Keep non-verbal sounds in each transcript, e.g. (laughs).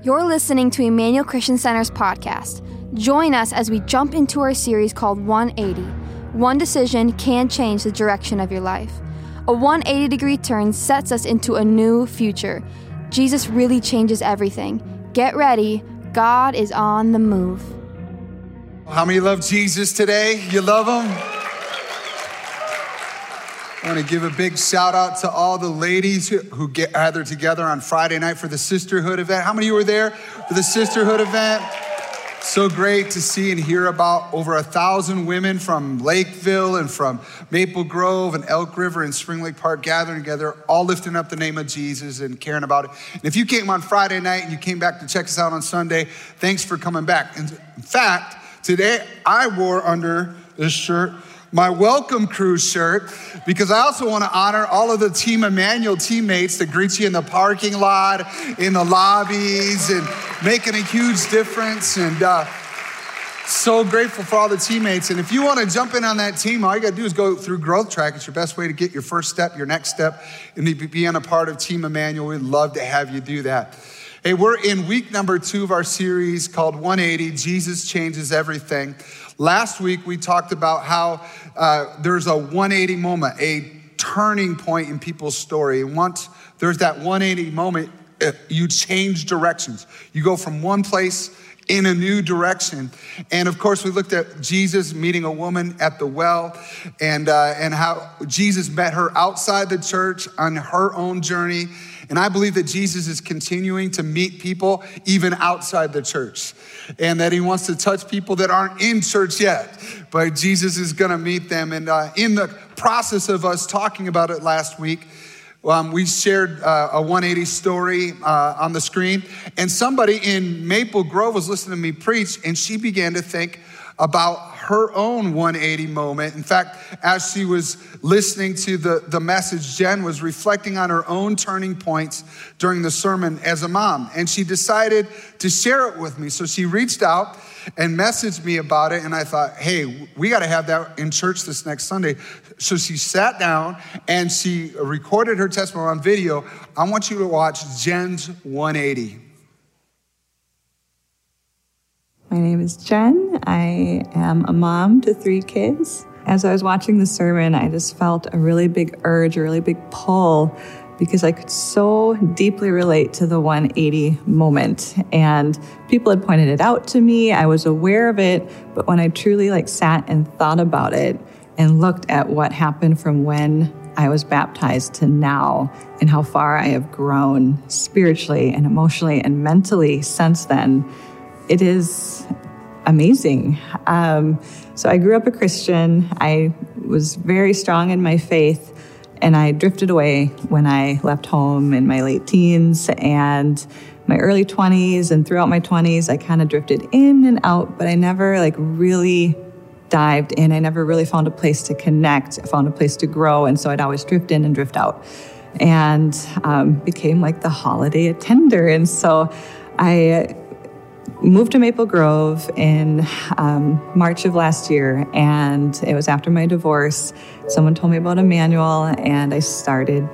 You're listening to Emmanuel Christian Center's podcast. Join us as we jump into our series called 180. One decision can change the direction of your life. A 180 degree turn sets us into a new future. Jesus really changes everything. Get ready, God is on the move. How many love Jesus today? You love him? I want to give a big shout out to all the ladies who gathered together on Friday night for the sisterhood event. How many of you were there for the sisterhood event? So great to see and hear about over a thousand women from Lakeville and from Maple Grove and Elk River and Spring Lake Park gathering together, all lifting up the name of Jesus and caring about it. And if you came on Friday night and you came back to check us out on Sunday, thanks for coming back. in fact, today I wore under this shirt my welcome crew shirt because I also want to honor all of the Team Emmanuel teammates that greet you in the parking lot, in the lobbies, and making a huge difference. And uh, so grateful for all the teammates. And if you want to jump in on that team, all you got to do is go through Growth Track. It's your best way to get your first step, your next step, and being a part of Team Emmanuel. We'd love to have you do that. Hey, we're in week number two of our series called 180 Jesus Changes Everything. Last week, we talked about how uh, there's a 180 moment, a turning point in people's story. And once there's that 180 moment, uh, you change directions. You go from one place in a new direction. And of course, we looked at Jesus meeting a woman at the well and, uh, and how Jesus met her outside the church on her own journey. And I believe that Jesus is continuing to meet people even outside the church and that he wants to touch people that aren't in church yet. But Jesus is going to meet them. And uh, in the process of us talking about it last week, um, we shared uh, a 180 story uh, on the screen, and somebody in Maple Grove was listening to me preach, and she began to think about her own 180 moment. In fact, as she was listening to the, the message, Jen was reflecting on her own turning points during the sermon as a mom. And she decided to share it with me. So she reached out and messaged me about it. And I thought, hey, we got to have that in church this next Sunday. So she sat down and she recorded her testimony on video. I want you to watch Jen's 180. My name is Jen. I am a mom to three kids. As I was watching the sermon, I just felt a really big urge, a really big pull because I could so deeply relate to the 180 moment. And people had pointed it out to me. I was aware of it, but when I truly like sat and thought about it and looked at what happened from when I was baptized to now and how far I have grown spiritually and emotionally and mentally since then, it is amazing. Um, so I grew up a Christian. I was very strong in my faith, and I drifted away when I left home in my late teens and my early 20s and throughout my 20s i kind of drifted in and out but i never like really dived in. I never really found a place to connect. Found a place to grow and so i'd always drift in and drift out. And um, became like the holiday attender. And so i moved to Maple Grove in um, March of last year, and it was after my divorce. Someone told me about Emmanuel, and I started,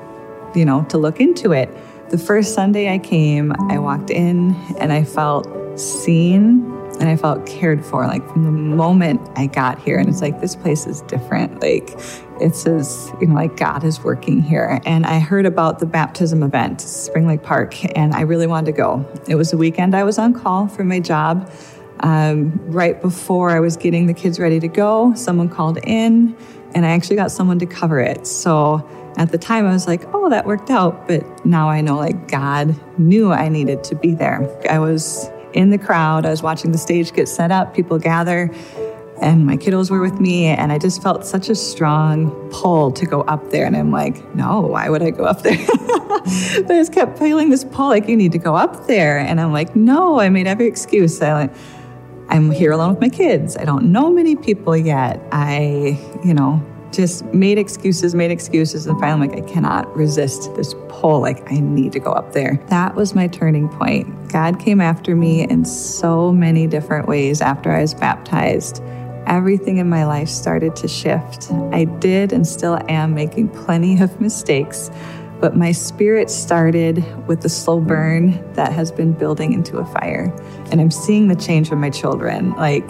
you know, to look into it. The first Sunday I came, I walked in and I felt seen and I felt cared for, like from the moment I got here. And it's like, this place is different. Like, it says, you know, like God is working here. And I heard about the baptism event, Spring Lake Park, and I really wanted to go. It was a weekend I was on call for my job. Um, right before I was getting the kids ready to go, someone called in, and I actually got someone to cover it. So at the time, I was like, oh, that worked out. But now I know, like, God knew I needed to be there. I was in the crowd. I was watching the stage get set up, people gather, and my kiddos were with me. And I just felt such a strong pull to go up there. And I'm like, no, why would I go up there? (laughs) But I just kept feeling this pull, like, you need to go up there. And I'm like, no, I made every excuse. I like, I'm here alone with my kids. I don't know many people yet. I, you know, just made excuses, made excuses, and finally, like, I cannot resist this pull. Like, I need to go up there. That was my turning point. God came after me in so many different ways after I was baptized. Everything in my life started to shift. I did and still am making plenty of mistakes, but my spirit started with the slow burn that has been building into a fire. And I'm seeing the change in my children. Like,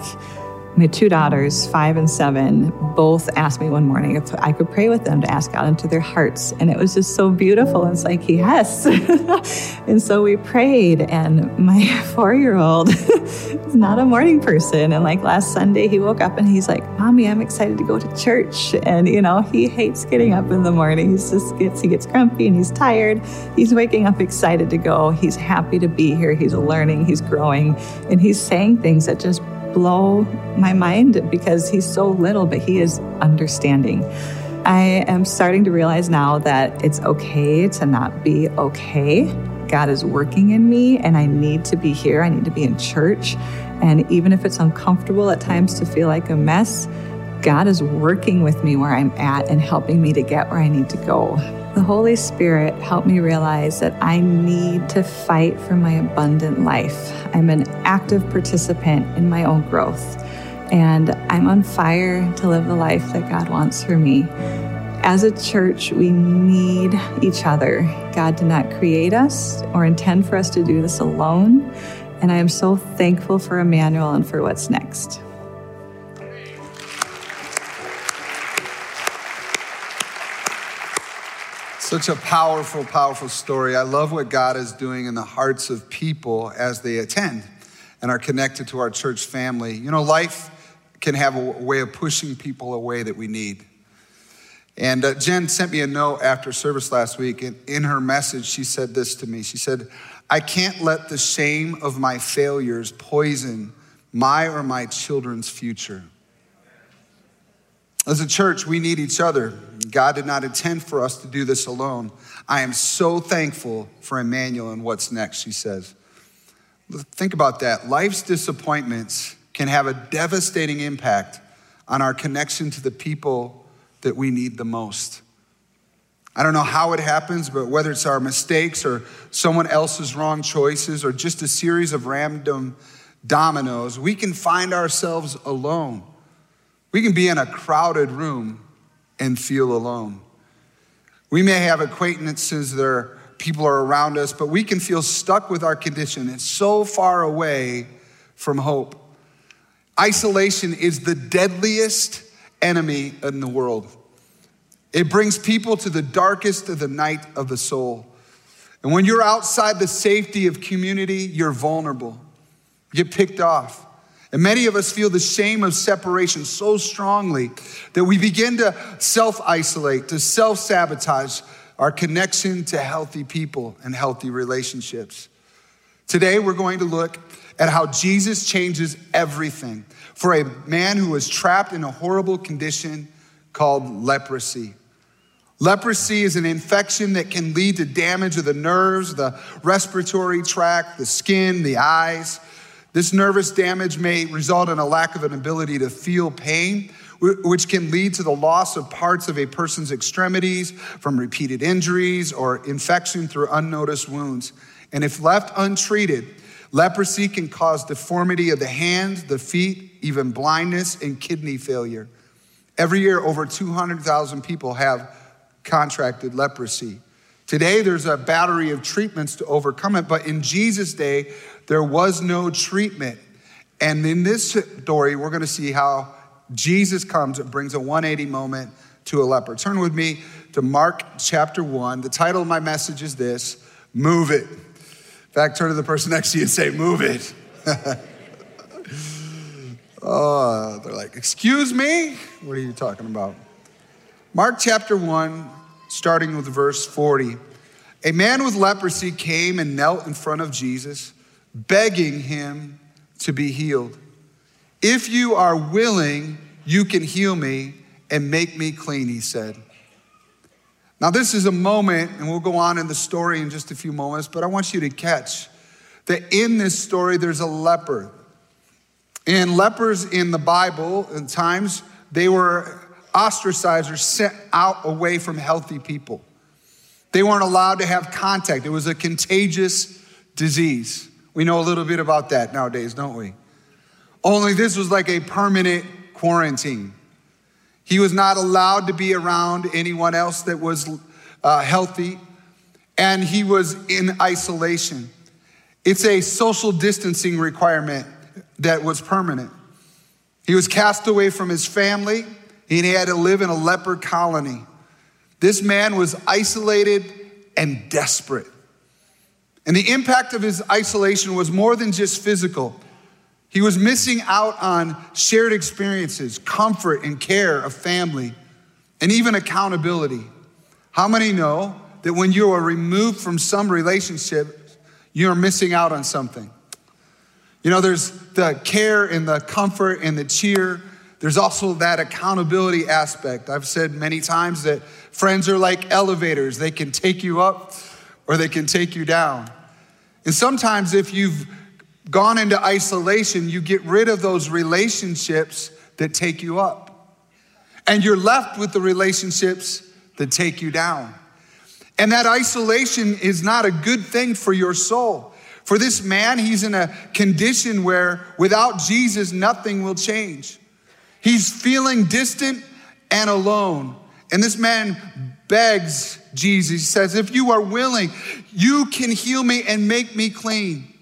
my two daughters, five and seven, both asked me one morning if I could pray with them to ask God into their hearts. And it was just so beautiful. And it's like, yes. (laughs) and so we prayed. And my (laughs) four year old (laughs) is not a morning person. And like last Sunday, he woke up and he's like, Mommy, I'm excited to go to church. And, you know, he hates getting up in the morning. He just gets, he gets grumpy and he's tired. He's waking up excited to go. He's happy to be here. He's learning, he's growing, and he's saying things that just blow my mind because he's so little, but he is understanding. I am starting to realize now that it's okay to not be okay. God is working in me, and I need to be here. I need to be in church. And even if it's uncomfortable at times to feel like a mess, God is working with me where I'm at and helping me to get where I need to go. The Holy Spirit helped me realize that I need to fight for my abundant life. I'm an active participant in my own growth, and I'm on fire to live the life that God wants for me. As a church, we need each other. God did not create us or intend for us to do this alone. And I am so thankful for Emmanuel and for what's next. Such a powerful, powerful story. I love what God is doing in the hearts of people as they attend and are connected to our church family. You know, life can have a way of pushing people away that we need. And uh, Jen sent me a note after service last week, and in her message, she said this to me. She said, I can't let the shame of my failures poison my or my children's future. As a church, we need each other. God did not intend for us to do this alone. I am so thankful for Emmanuel and what's next, she says. Think about that. Life's disappointments can have a devastating impact on our connection to the people that we need the most. I don't know how it happens, but whether it's our mistakes or someone else's wrong choices or just a series of random dominoes, we can find ourselves alone we can be in a crowded room and feel alone. We may have acquaintances that are, people are around us, but we can feel stuck with our condition. It's so far away from hope. Isolation is the deadliest enemy in the world. It brings people to the darkest of the night of the soul. And when you're outside the safety of community, you're vulnerable. You get picked off. And many of us feel the shame of separation so strongly that we begin to self isolate, to self sabotage our connection to healthy people and healthy relationships. Today, we're going to look at how Jesus changes everything for a man who was trapped in a horrible condition called leprosy. Leprosy is an infection that can lead to damage of the nerves, the respiratory tract, the skin, the eyes. This nervous damage may result in a lack of an ability to feel pain, which can lead to the loss of parts of a person's extremities from repeated injuries or infection through unnoticed wounds. And if left untreated, leprosy can cause deformity of the hands, the feet, even blindness and kidney failure. Every year, over 200,000 people have contracted leprosy. Today, there's a battery of treatments to overcome it, but in Jesus' day, there was no treatment. And in this story, we're going to see how Jesus comes and brings a 180 moment to a leper. Turn with me to Mark chapter 1. The title of my message is this Move It. In fact, turn to the person next to you and say, Move it. (laughs) oh, they're like, Excuse me? What are you talking about? Mark chapter 1, starting with verse 40. A man with leprosy came and knelt in front of Jesus begging him to be healed. If you are willing, you can heal me and make me clean, he said. Now, this is a moment, and we'll go on in the story in just a few moments, but I want you to catch that in this story, there's a leper. And lepers in the Bible, in times, they were ostracized or sent out away from healthy people. They weren't allowed to have contact, it was a contagious disease. We know a little bit about that nowadays, don't we? Only this was like a permanent quarantine. He was not allowed to be around anyone else that was uh, healthy. and he was in isolation. It's a social distancing requirement that was permanent. He was cast away from his family, and he had to live in a leper colony. This man was isolated and desperate. And the impact of his isolation was more than just physical. He was missing out on shared experiences, comfort and care of family, and even accountability. How many know that when you are removed from some relationship, you're missing out on something? You know, there's the care and the comfort and the cheer. There's also that accountability aspect. I've said many times that friends are like elevators, they can take you up or they can take you down. And sometimes, if you've gone into isolation, you get rid of those relationships that take you up. And you're left with the relationships that take you down. And that isolation is not a good thing for your soul. For this man, he's in a condition where without Jesus, nothing will change. He's feeling distant and alone. And this man begs Jesus. He says, If you are willing, you can heal me and make me clean.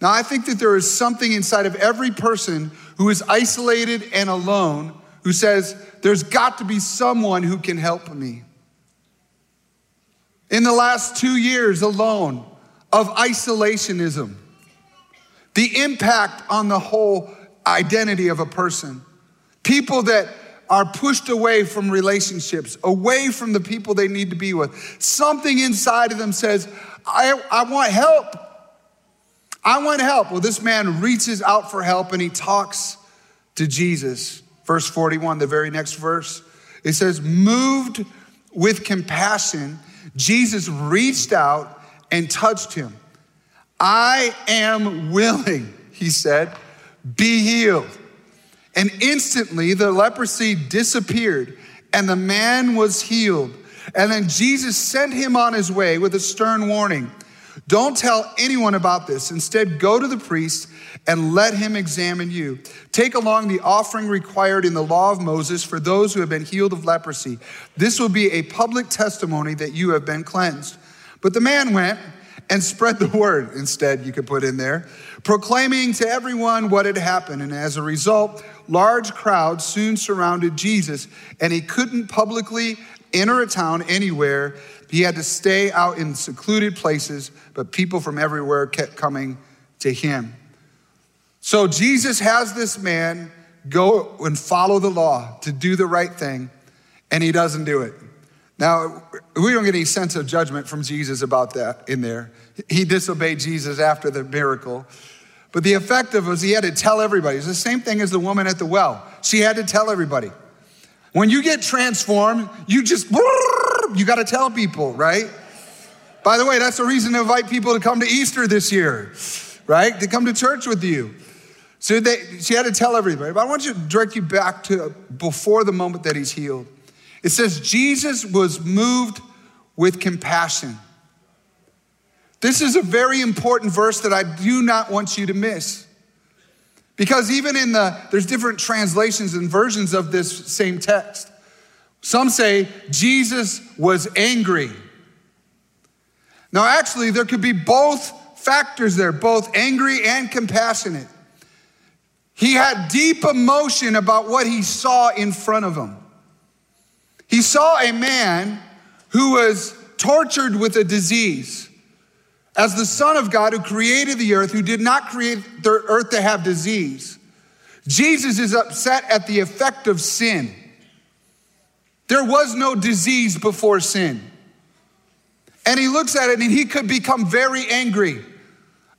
Now, I think that there is something inside of every person who is isolated and alone who says, There's got to be someone who can help me. In the last two years alone of isolationism, the impact on the whole identity of a person, people that are pushed away from relationships, away from the people they need to be with, something inside of them says, I, I want help. I want help. Well, this man reaches out for help and he talks to Jesus. Verse 41, the very next verse, it says, Moved with compassion, Jesus reached out and touched him. I am willing, he said, be healed. And instantly the leprosy disappeared and the man was healed. And then Jesus sent him on his way with a stern warning don't tell anyone about this. Instead, go to the priest and let him examine you. Take along the offering required in the law of Moses for those who have been healed of leprosy. This will be a public testimony that you have been cleansed. But the man went and spread the word, instead, you could put in there, proclaiming to everyone what had happened. And as a result, large crowds soon surrounded Jesus, and he couldn't publicly enter a town anywhere he had to stay out in secluded places, but people from everywhere kept coming to him. So Jesus has this man go and follow the law to do the right thing, and he doesn't do it. Now, we don't get any sense of judgment from Jesus about that in there. He disobeyed Jesus after the miracle. But the effect of it was he had to tell everybody. It's the same thing as the woman at the well. She had to tell everybody. When you get transformed, you just you got to tell people, right? By the way, that's the reason to invite people to come to Easter this year, right? To come to church with you. So they, she had to tell everybody. But I want you to direct you back to before the moment that he's healed. It says, Jesus was moved with compassion. This is a very important verse that I do not want you to miss. Because even in the, there's different translations and versions of this same text. Some say Jesus was angry. Now, actually, there could be both factors there, both angry and compassionate. He had deep emotion about what he saw in front of him. He saw a man who was tortured with a disease. As the Son of God who created the earth, who did not create the earth to have disease, Jesus is upset at the effect of sin. There was no disease before sin. And he looks at it and he could become very angry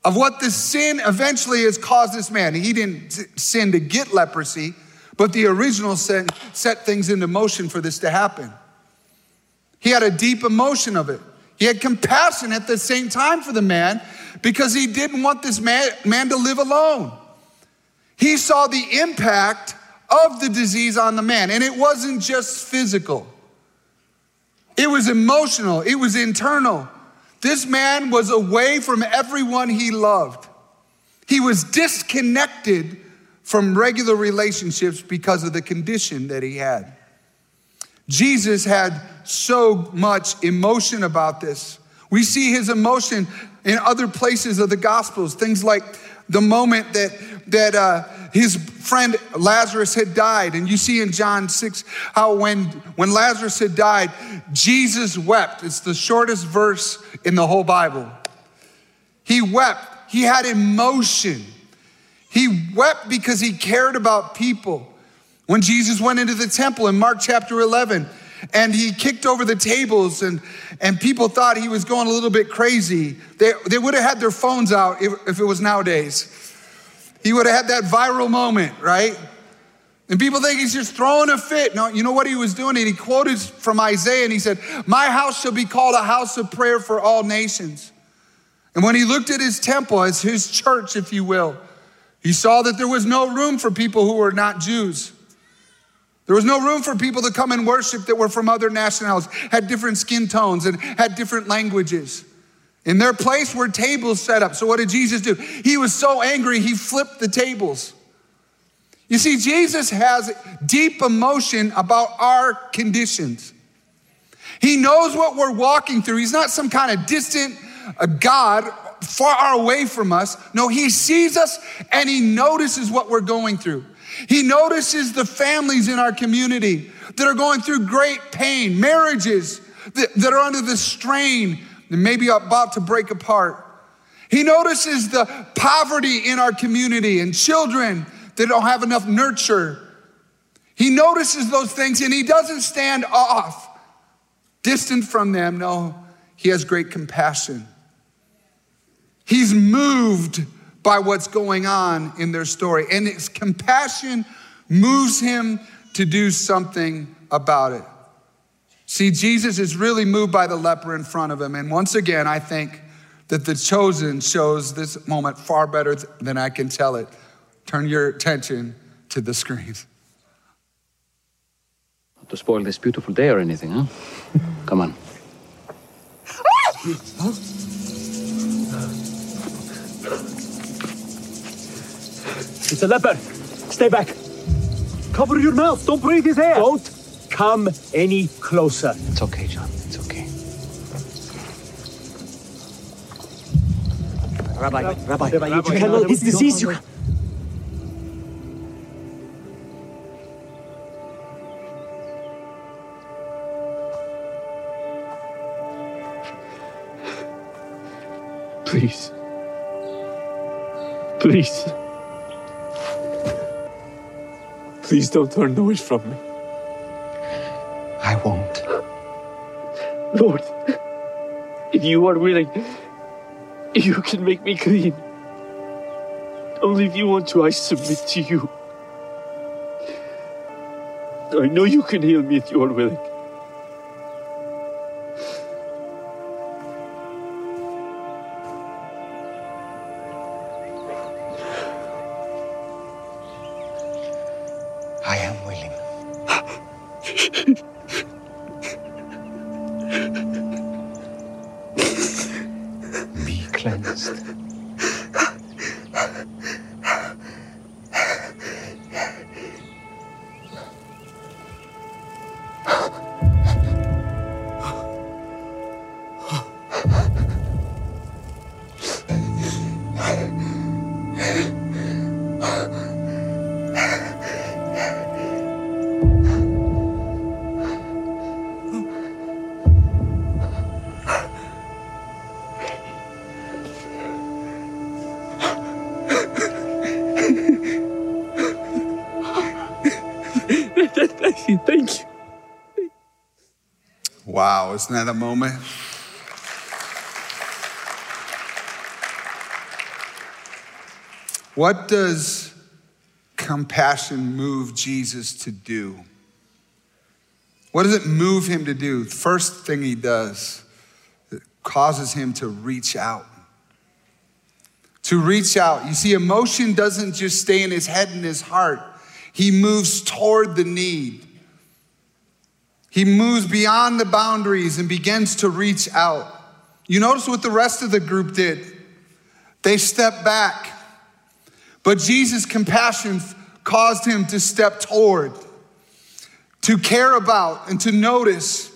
of what the sin eventually has caused this man. He didn't sin to get leprosy, but the original sin set things into motion for this to happen. He had a deep emotion of it. He had compassion at the same time for the man because he didn't want this man, man to live alone. He saw the impact of the disease on the man. And it wasn't just physical, it was emotional, it was internal. This man was away from everyone he loved. He was disconnected from regular relationships because of the condition that he had. Jesus had so much emotion about this, We see his emotion in other places of the Gospels, things like the moment that, that uh, his friend Lazarus had died. And you see in John 6 how when, when Lazarus had died, Jesus wept. It's the shortest verse in the whole Bible. He wept, he had emotion. He wept because he cared about people. When Jesus went into the temple in Mark chapter 11, and he kicked over the tables and, and people thought he was going a little bit crazy. They, they would have had their phones out if, if it was nowadays. He would have had that viral moment right? And people think he's just throwing a fit. No you know what he was doing? And he quoted from isaiah and he said my house shall be called a house of prayer for all nations. And when he looked at his temple as his church if you will he saw that there was no room for people who were not jews there was no room for people to come and worship that were from other nationalities, had different skin tones, and had different languages. In their place were tables set up. So, what did Jesus do? He was so angry, he flipped the tables. You see, Jesus has deep emotion about our conditions. He knows what we're walking through. He's not some kind of distant God far away from us. No, He sees us and He notices what we're going through. He notices the families in our community that are going through great pain, marriages that, that are under the strain and maybe about to break apart. He notices the poverty in our community and children that don't have enough nurture. He notices those things and he doesn't stand off, distant from them. No, he has great compassion. He's moved by what's going on in their story. And his compassion moves him to do something about it. See, Jesus is really moved by the leper in front of him. And once again, I think that the chosen shows this moment far better than I can tell it. Turn your attention to the screens. Not to spoil this beautiful day or anything, huh? Come on. It's a leopard. Stay back. Cover your mouth. Don't breathe his air. Don't come any closer. It's okay, John. It's okay. Rabbi, Rabbi, Rabbi, you cannot. His disease. You can... Please. Please. Please don't turn away from me. I won't. Lord, if you are willing, you can make me clean. Only if you want to, I submit to you. I know you can heal me if you are willing. Be cleansed. Isn't that a moment? What does compassion move Jesus to do? What does it move him to do? The first thing he does, it causes him to reach out. To reach out. You see, emotion doesn't just stay in his head and his heart, he moves toward the need. He moves beyond the boundaries and begins to reach out. You notice what the rest of the group did. They stepped back. But Jesus' compassion caused him to step toward, to care about, and to notice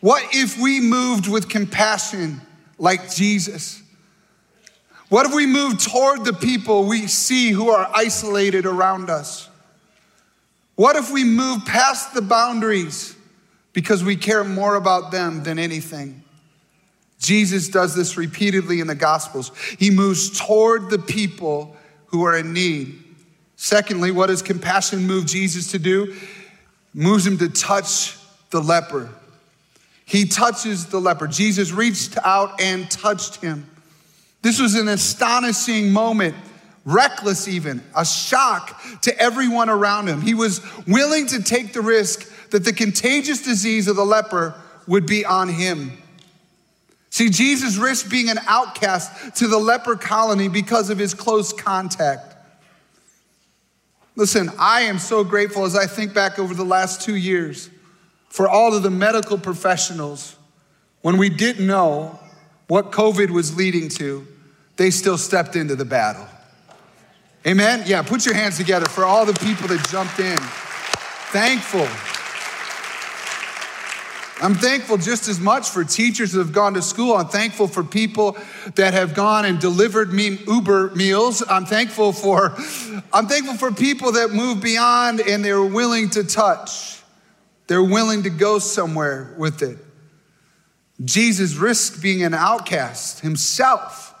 what if we moved with compassion like Jesus? What if we move toward the people we see who are isolated around us? What if we move past the boundaries because we care more about them than anything? Jesus does this repeatedly in the Gospels. He moves toward the people who are in need. Secondly, what does compassion move Jesus to do? Moves him to touch the leper. He touches the leper. Jesus reached out and touched him. This was an astonishing moment, reckless even, a shock to everyone around him. He was willing to take the risk that the contagious disease of the leper would be on him. See, Jesus risked being an outcast to the leper colony because of his close contact. Listen, I am so grateful as I think back over the last two years for all of the medical professionals when we didn't know what COVID was leading to they still stepped into the battle. Amen? Yeah, put your hands together for all the people that jumped in. Thankful. I'm thankful just as much for teachers that have gone to school. I'm thankful for people that have gone and delivered me Uber meals. I'm thankful for I'm thankful for people that move beyond and they're willing to touch. They're willing to go somewhere with it. Jesus risked being an outcast himself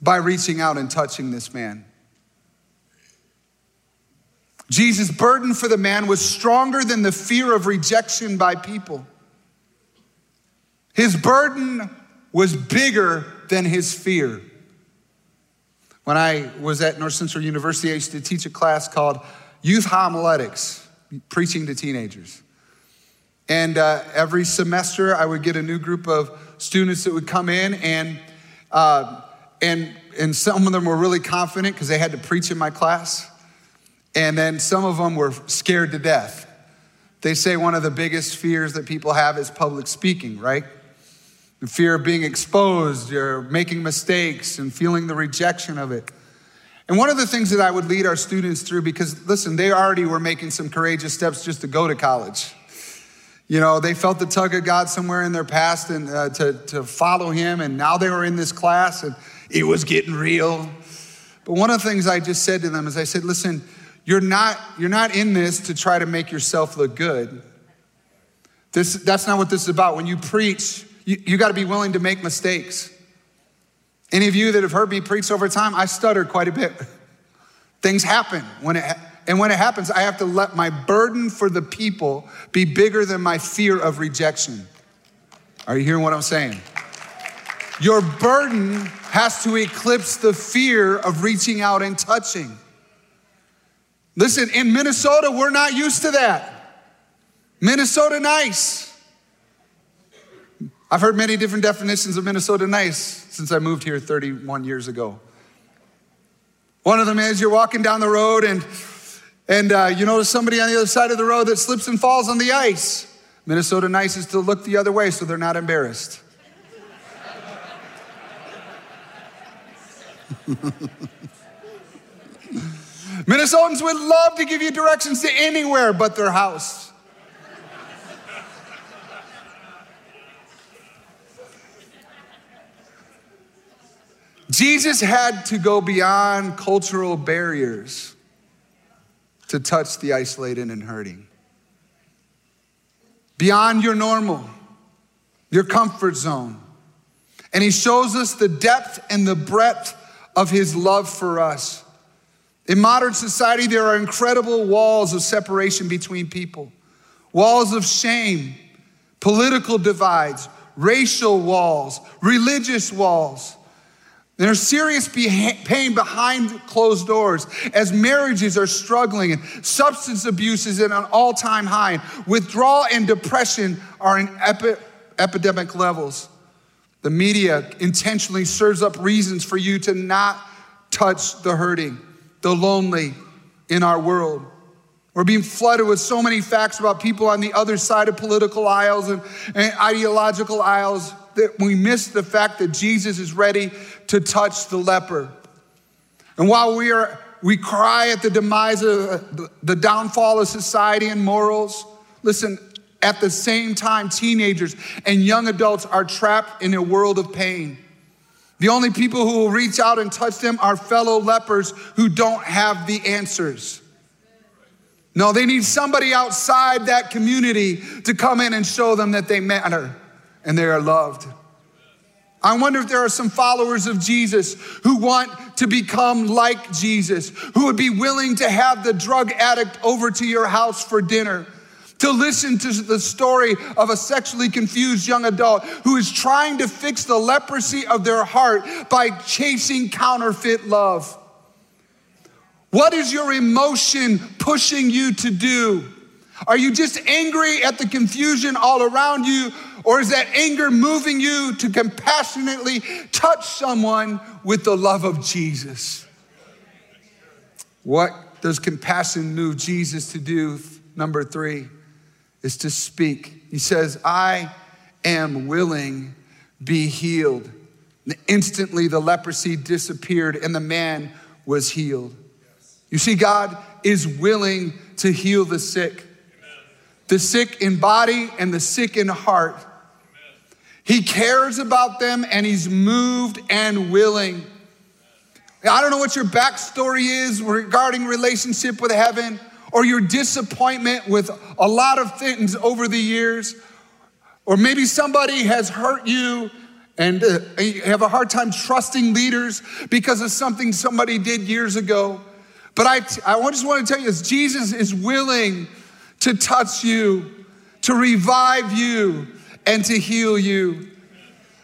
by reaching out and touching this man. Jesus' burden for the man was stronger than the fear of rejection by people. His burden was bigger than his fear. When I was at North Central University, I used to teach a class called Youth Homiletics, preaching to teenagers. And uh, every semester, I would get a new group of students that would come in, and uh, and, and some of them were really confident because they had to preach in my class. And then some of them were scared to death. They say one of the biggest fears that people have is public speaking, right? The fear of being exposed or making mistakes and feeling the rejection of it. And one of the things that I would lead our students through, because listen, they already were making some courageous steps just to go to college. You know, they felt the tug of God somewhere in their past and uh, to, to follow Him, and now they were in this class. And it was getting real. But one of the things I just said to them is I said, listen, you're not, you're not in this to try to make yourself look good. This, that's not what this is about. When you preach, you, you got to be willing to make mistakes. Any of you that have heard me preach over time, I stutter quite a bit. (laughs) Things happen when it, and when it happens, I have to let my burden for the people be bigger than my fear of rejection. Are you hearing what I'm saying? Your burden has to eclipse the fear of reaching out and touching. Listen, in Minnesota, we're not used to that. Minnesota nice. I've heard many different definitions of Minnesota nice since I moved here 31 years ago. One of them is you're walking down the road and, and uh, you notice somebody on the other side of the road that slips and falls on the ice. Minnesota nice is to look the other way so they're not embarrassed. (laughs) Minnesotans would love to give you directions to anywhere but their house. Jesus had to go beyond cultural barriers to touch the isolated and hurting. Beyond your normal, your comfort zone. And he shows us the depth and the breadth of his love for us. In modern society, there are incredible walls of separation between people walls of shame, political divides, racial walls, religious walls. There's serious pain behind closed doors as marriages are struggling and substance abuse is at an all time high. Withdrawal and depression are in epi- epidemic levels. The media intentionally serves up reasons for you to not touch the hurting, the lonely in our world. We're being flooded with so many facts about people on the other side of political aisles and, and ideological aisles that we miss the fact that Jesus is ready to touch the leper. And while we are we cry at the demise of uh, the downfall of society and morals, listen, At the same time, teenagers and young adults are trapped in a world of pain. The only people who will reach out and touch them are fellow lepers who don't have the answers. No, they need somebody outside that community to come in and show them that they matter and they are loved. I wonder if there are some followers of Jesus who want to become like Jesus, who would be willing to have the drug addict over to your house for dinner, to listen to the story of a sexually confused young adult who is trying to fix the leprosy of their heart by chasing counterfeit love. What is your emotion pushing you to do? Are you just angry at the confusion all around you? Or is that anger moving you to compassionately touch someone with the love of Jesus? What does compassion move Jesus to do? Number three is to speak. He says, I am willing, be healed. And instantly the leprosy disappeared and the man was healed. You see, God is willing to heal the sick, the sick in body and the sick in heart. He cares about them and he's moved and willing. I don't know what your backstory is regarding relationship with heaven or your disappointment with a lot of things over the years, or maybe somebody has hurt you and uh, you have a hard time trusting leaders because of something somebody did years ago. But I, I just want to tell you this Jesus is willing to touch you, to revive you, and to heal you.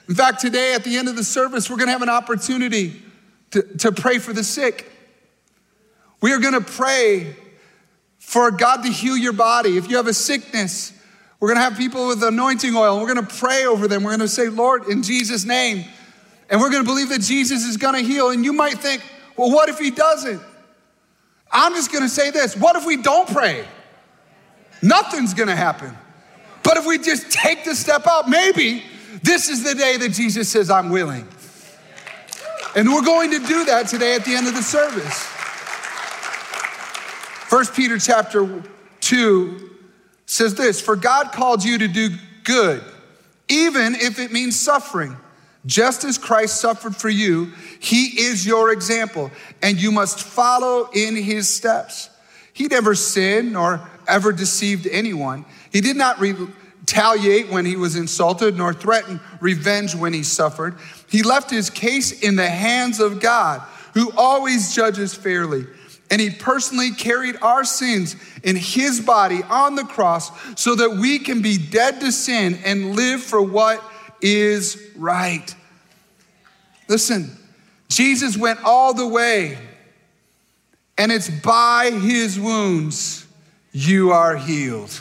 In fact, today at the end of the service, we're going to have an opportunity to, to pray for the sick. We are going to pray for God to heal your body. If you have a sickness, we're going to have people with anointing oil we're going to pray over them. We're going to say, Lord, in Jesus' name. And we're going to believe that Jesus is going to heal. And you might think, well, what if he doesn't? I'm just going to say this what if we don't pray? Nothing's going to happen. But if we just take the step out, maybe this is the day that Jesus says, I'm willing. And we're going to do that today at the end of the service. First Peter chapter 2 says this For God called you to do good, even if it means suffering. Just as Christ suffered for you, he is your example, and you must follow in his steps. He never sinned nor ever deceived anyone. He did not retaliate when he was insulted, nor threaten revenge when he suffered. He left his case in the hands of God, who always judges fairly. And he personally carried our sins in his body on the cross so that we can be dead to sin and live for what is right. Listen, Jesus went all the way, and it's by his wounds you are healed.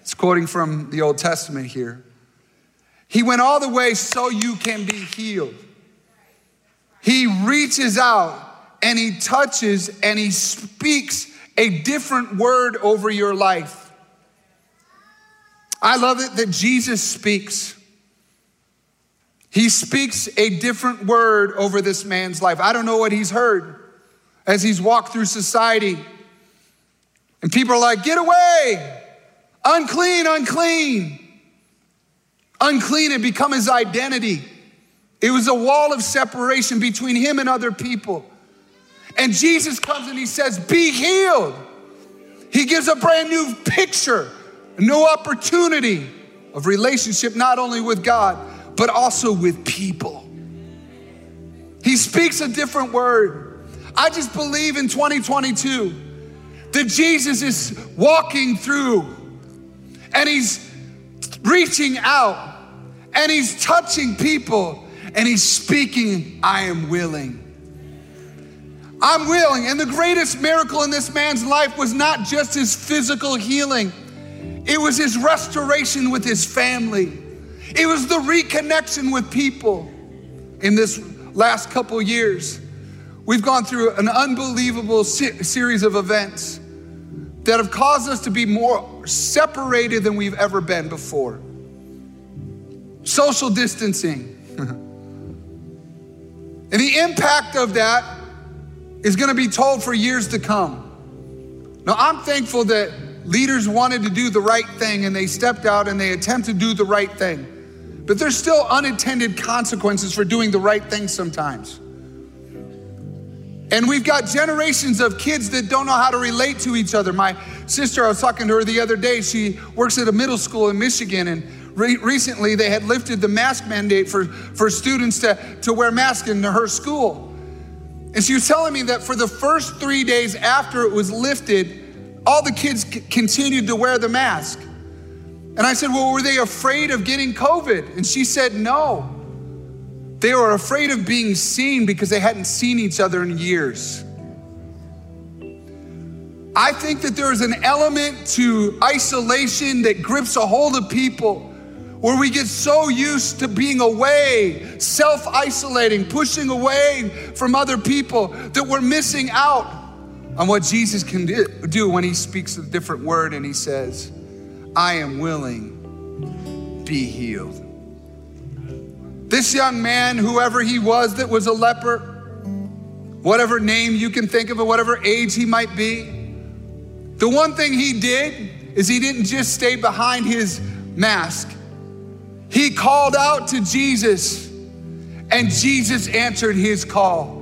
It's quoting from the Old Testament here. He went all the way so you can be healed. He reaches out and he touches and he speaks a different word over your life. I love it that Jesus speaks. He speaks a different word over this man's life. I don't know what he's heard as he's walked through society. And people are like, get away, unclean, unclean. Unclean had become his identity. It was a wall of separation between him and other people. And Jesus comes and he says, Be healed. He gives a brand new picture, a new opportunity of relationship, not only with God, but also with people. He speaks a different word. I just believe in 2022 that Jesus is walking through and he's reaching out and he's touching people and he's speaking, I am willing. I'm willing. And the greatest miracle in this man's life was not just his physical healing, it was his restoration with his family. It was the reconnection with people in this last couple years. We've gone through an unbelievable se- series of events that have caused us to be more separated than we've ever been before. Social distancing. (laughs) and the impact of that is going to be told for years to come. Now, I'm thankful that leaders wanted to do the right thing and they stepped out and they attempted to do the right thing. But there's still unintended consequences for doing the right thing sometimes. And we've got generations of kids that don't know how to relate to each other. My sister, I was talking to her the other day, she works at a middle school in Michigan, and re- recently they had lifted the mask mandate for, for students to, to wear masks in her school. And she was telling me that for the first three days after it was lifted, all the kids c- continued to wear the mask. And I said, Well, were they afraid of getting COVID? And she said, No. They were afraid of being seen because they hadn't seen each other in years. I think that there is an element to isolation that grips a hold of people where we get so used to being away, self isolating, pushing away from other people that we're missing out on what Jesus can do when he speaks a different word and he says, I am willing, be healed. This young man, whoever he was that was a leper, whatever name you can think of or whatever age he might be, the one thing he did is he didn't just stay behind his mask. He called out to Jesus, and Jesus answered his call.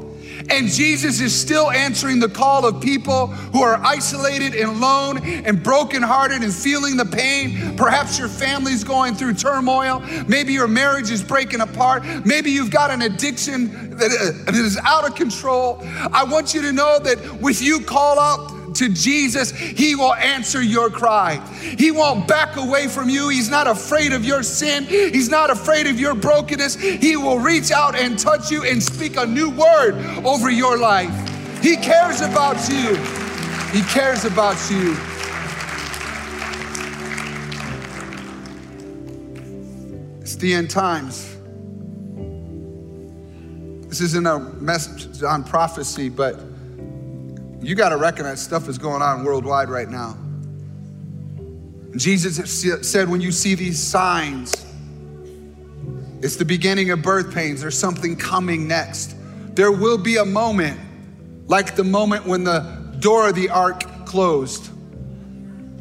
And Jesus is still answering the call of people who are isolated and alone and brokenhearted and feeling the pain. Perhaps your family's going through turmoil. Maybe your marriage is breaking apart. Maybe you've got an addiction that uh, is out of control. I want you to know that with you call out to Jesus, He will answer your cry. He won't back away from you. He's not afraid of your sin, He's not afraid of your brokenness. He will reach out and touch you and speak a new word over your life. He cares about you. He cares about you. It's the end times. This isn't a message on prophecy, but you got to recognize stuff is going on worldwide right now. Jesus said, when you see these signs, it's the beginning of birth pains. There's something coming next. There will be a moment, like the moment when the door of the ark closed,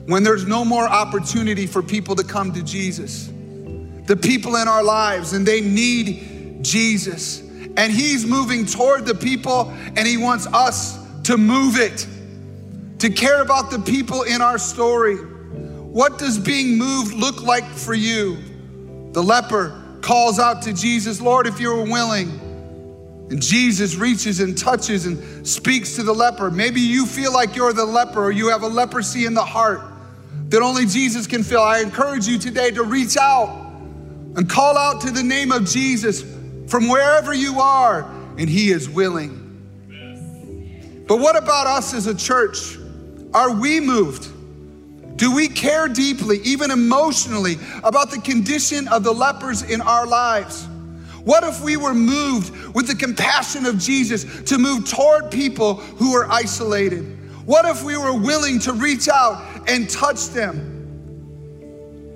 when there's no more opportunity for people to come to Jesus. The people in our lives, and they need Jesus. And He's moving toward the people, and He wants us to move it, to care about the people in our story. What does being moved look like for you? The leper calls out to Jesus, Lord, if you are willing. And Jesus reaches and touches and speaks to the leper. Maybe you feel like you're the leper or you have a leprosy in the heart that only Jesus can fill. I encourage you today to reach out and call out to the name of Jesus from wherever you are, and He is willing. But what about us as a church? Are we moved? Do we care deeply, even emotionally, about the condition of the lepers in our lives? What if we were moved with the compassion of Jesus to move toward people who are isolated? What if we were willing to reach out and touch them?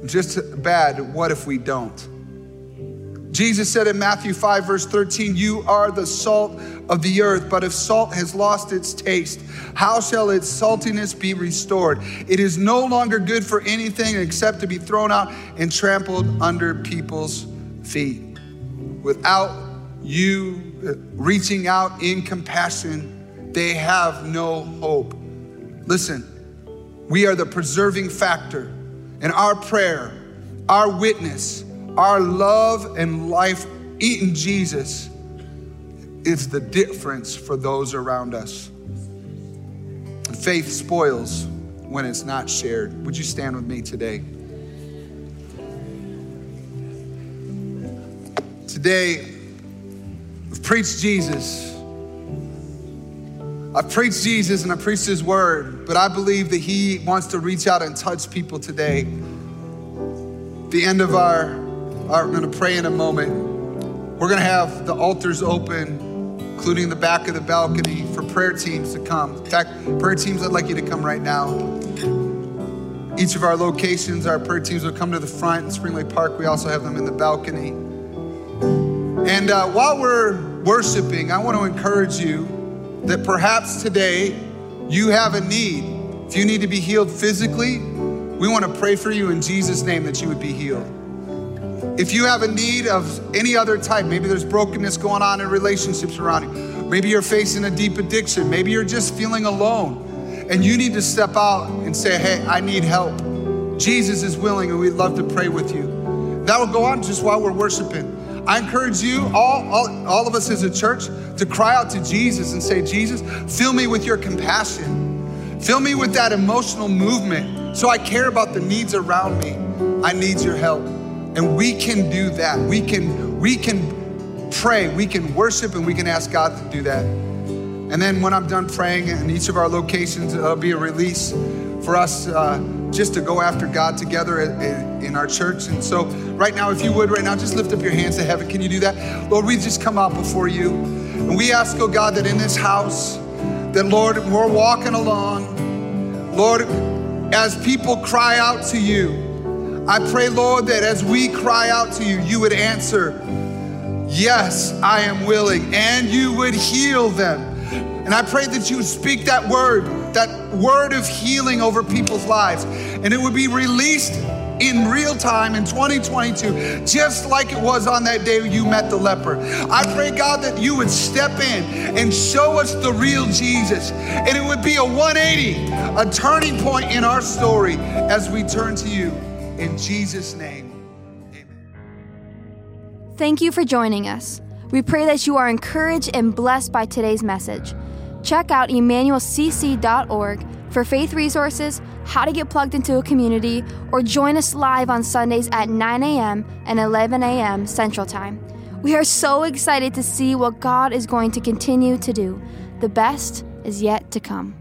Just bad, what if we don't? Jesus said in Matthew 5, verse 13, You are the salt of the earth, but if salt has lost its taste, how shall its saltiness be restored? It is no longer good for anything except to be thrown out and trampled under people's feet. Without you uh, reaching out in compassion, they have no hope. Listen, we are the preserving factor, and our prayer, our witness, our love and life eating Jesus is the difference for those around us. Faith spoils when it's not shared. Would you stand with me today? Today, I've preached Jesus. I've preached Jesus and I preached His word, but I believe that He wants to reach out and touch people today. The end of our all right, we're going to pray in a moment. We're going to have the altars open, including the back of the balcony, for prayer teams to come. In fact, prayer teams, I'd like you to come right now. Each of our locations, our prayer teams will come to the front. In Spring Lake Park, we also have them in the balcony. And uh, while we're worshiping, I want to encourage you that perhaps today you have a need If you need to be healed physically, we want to pray for you in Jesus' name that you would be healed. If you have a need of any other type, maybe there's brokenness going on in relationships around you, maybe you're facing a deep addiction, maybe you're just feeling alone, and you need to step out and say, Hey, I need help. Jesus is willing, and we'd love to pray with you. That will go on just while we're worshiping. I encourage you, all, all, all of us as a church, to cry out to Jesus and say, Jesus, fill me with your compassion. Fill me with that emotional movement so I care about the needs around me. I need your help. And we can do that. We can, we can pray, we can worship, and we can ask God to do that. And then when I'm done praying in each of our locations, it'll be a release for us uh, just to go after God together in our church. And so, right now, if you would, right now, just lift up your hands to heaven. Can you do that? Lord, we just come out before you. And we ask, oh God, that in this house, that Lord, we're walking along. Lord, as people cry out to you, I pray, Lord, that as we cry out to you, you would answer, Yes, I am willing, and you would heal them. And I pray that you would speak that word, that word of healing over people's lives, and it would be released in real time in 2022, just like it was on that day you met the leper. I pray, God, that you would step in and show us the real Jesus. And it would be a 180, a turning point in our story as we turn to you. In Jesus' name, amen. Thank you for joining us. We pray that you are encouraged and blessed by today's message. Check out emmanuelcc.org for faith resources, how to get plugged into a community, or join us live on Sundays at 9 a.m. and 11 a.m. Central Time. We are so excited to see what God is going to continue to do. The best is yet to come.